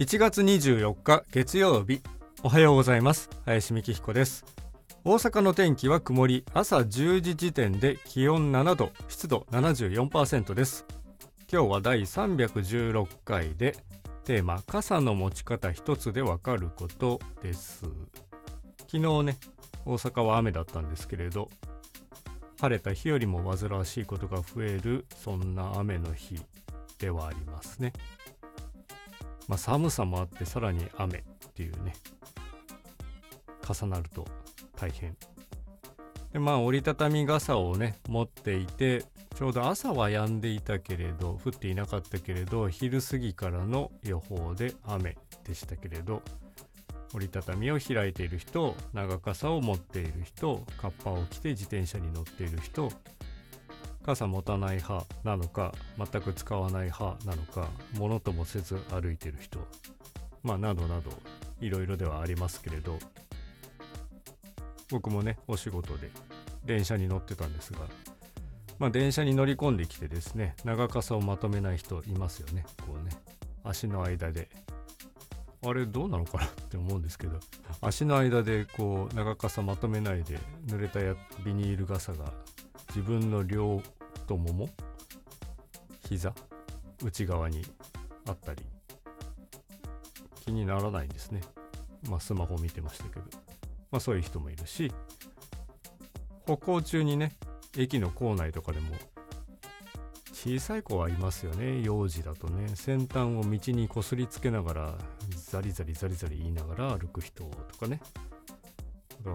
1月24日月曜日。おはようございます。林美希彦です。大阪の天気は曇り朝10時時点で気温7度湿度74%です。今日は第316回でテーマ傘の持ち方一つでわかることです。昨日ね大阪は雨だったんですけれど晴れた日よりも煩わしいことが増えるそんな雨の日ではありますね。まあ、寒さもあってさらに雨っていうね重なると大変。でまあ折りたたみ傘をね持っていてちょうど朝は止んでいたけれど降っていなかったけれど昼過ぎからの予報で雨でしたけれど折りたたみを開いている人長傘を持っている人カッパを着て自転車に乗っている人傘持たない派なのか全く使わない派なのかものともせず歩いてる人。まあなどなどいろいろではありますけれど。僕もねお仕事で電車に乗ってたんですがまあ電車に乗り込んできてですね長傘をまとめない人いますよねこうね。足の間で。あれどうなのかなって思うんですけど足の間でこう長傘まとめないで濡れたやビニール傘が自分の両太もも膝内側にあったり気にならないんですね。まあスマホ見てましたけど。まあそういう人もいるし歩行中にね駅の構内とかでも小さい子はいますよね。幼児だとね。先端を道にこすりつけながらザリザリザリザリ言いながら歩く人とかね。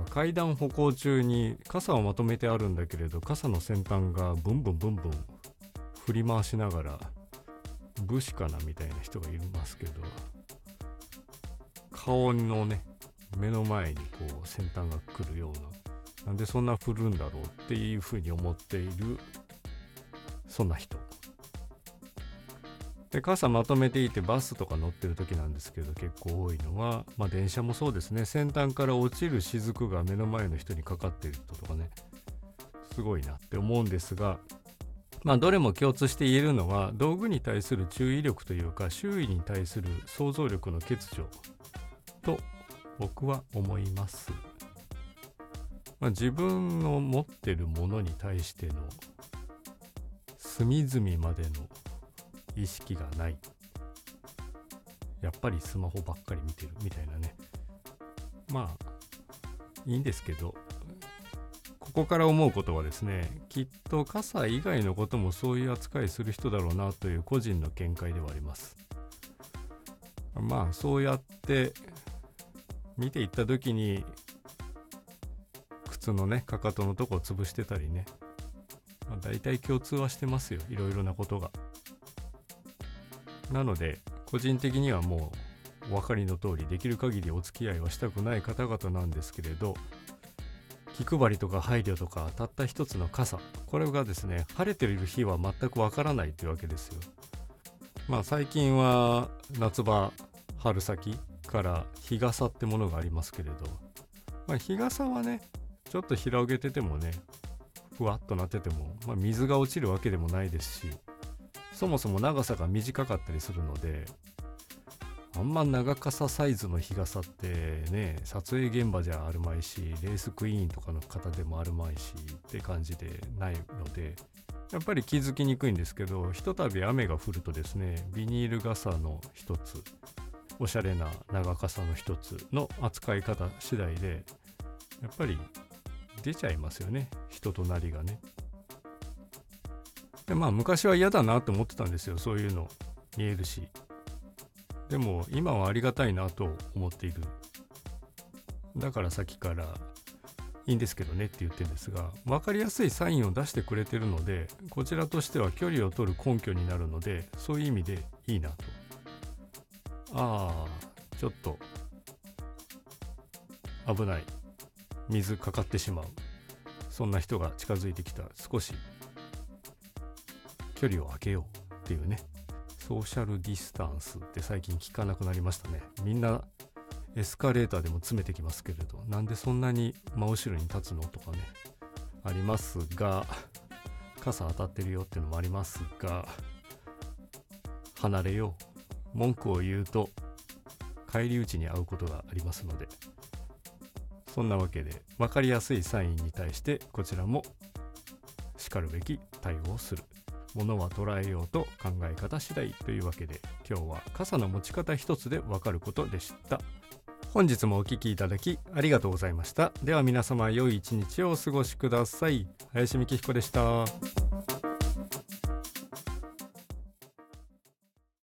階段歩行中に傘をまとめてあるんだけれど傘の先端がブンブンブンブン振り回しながら武士かなみたいな人がいますけど顔のね目の前にこう先端が来るようななんでそんな振るんだろうっていうふうに思っているそんな人。で傘まとめていてバスとか乗ってる時なんですけど結構多いのはまあ電車もそうですね先端から落ちる雫が目の前の人にかかってる人とかねすごいなって思うんですがまあどれも共通して言えるのは道具に対する注意力というか周囲に対する想像力の欠如と僕は思います。まあ、自分の持ってるものに対しての隅々までの意識がない。やっぱりスマホばっかり見てるみたいなね。まあいいんですけどここから思うことはですねきっと傘以外のこともそういう扱いする人だろうなという個人の見解ではあります。まあそうやって見ていった時に靴のねかかとのとこを潰してたりね、まあ、大体共通はしてますよ。いろいろなことが。なので個人的にはもうお分かりの通りできる限りお付き合いはしたくない方々なんですけれど気配りとか配慮とかたった一つの傘これがですね晴れている日は全くわからないというわけですよ。まあ最近は夏場春先から日傘ってものがありますけれど、まあ、日傘はねちょっと広げててもねふわっとなってても、まあ、水が落ちるわけでもないですしそもそも長さが短かったりするのであんま長傘サイズの日傘ってね撮影現場じゃあるまいしレースクイーンとかの方でもあるまいしって感じでないのでやっぱり気づきにくいんですけどひとたび雨が降るとですねビニール傘の一つおしゃれな長傘の一つの扱い方次第でやっぱり出ちゃいますよね。人となりがね。でまあ昔は嫌だなと思ってたんですよ。そういうの。見えるし。でも今はありがたいなと思っている。だからさっきからいいんですけどねって言ってるんですが分かりやすいサインを出してくれてるのでこちらとしては距離を取る根拠になるのでそういう意味でいいなと。ああちょっと危ない。水かかってしまう。そんな人が近づいてきた。少し距離を空けようっていうね。ソーシャルディスタンスって最近聞かなくなりましたね。みんなエスカレーターでも詰めてきますけれどなんでそんなに真後ろに立つのとかね。ありますが傘当たってるよっていうのもありますが離れよう。文句を言うと返り討ちに遭うことがありますので。そんなわけで分かりやすいサインに対してこちらもしかるべき対応をする。ものは捉えようと考え方次第というわけで今日は傘の持ち方一つでわかることでした。本日もお聴きいただきありがとうございました。では皆様良い一日をお過ごしください。林美希彦でした。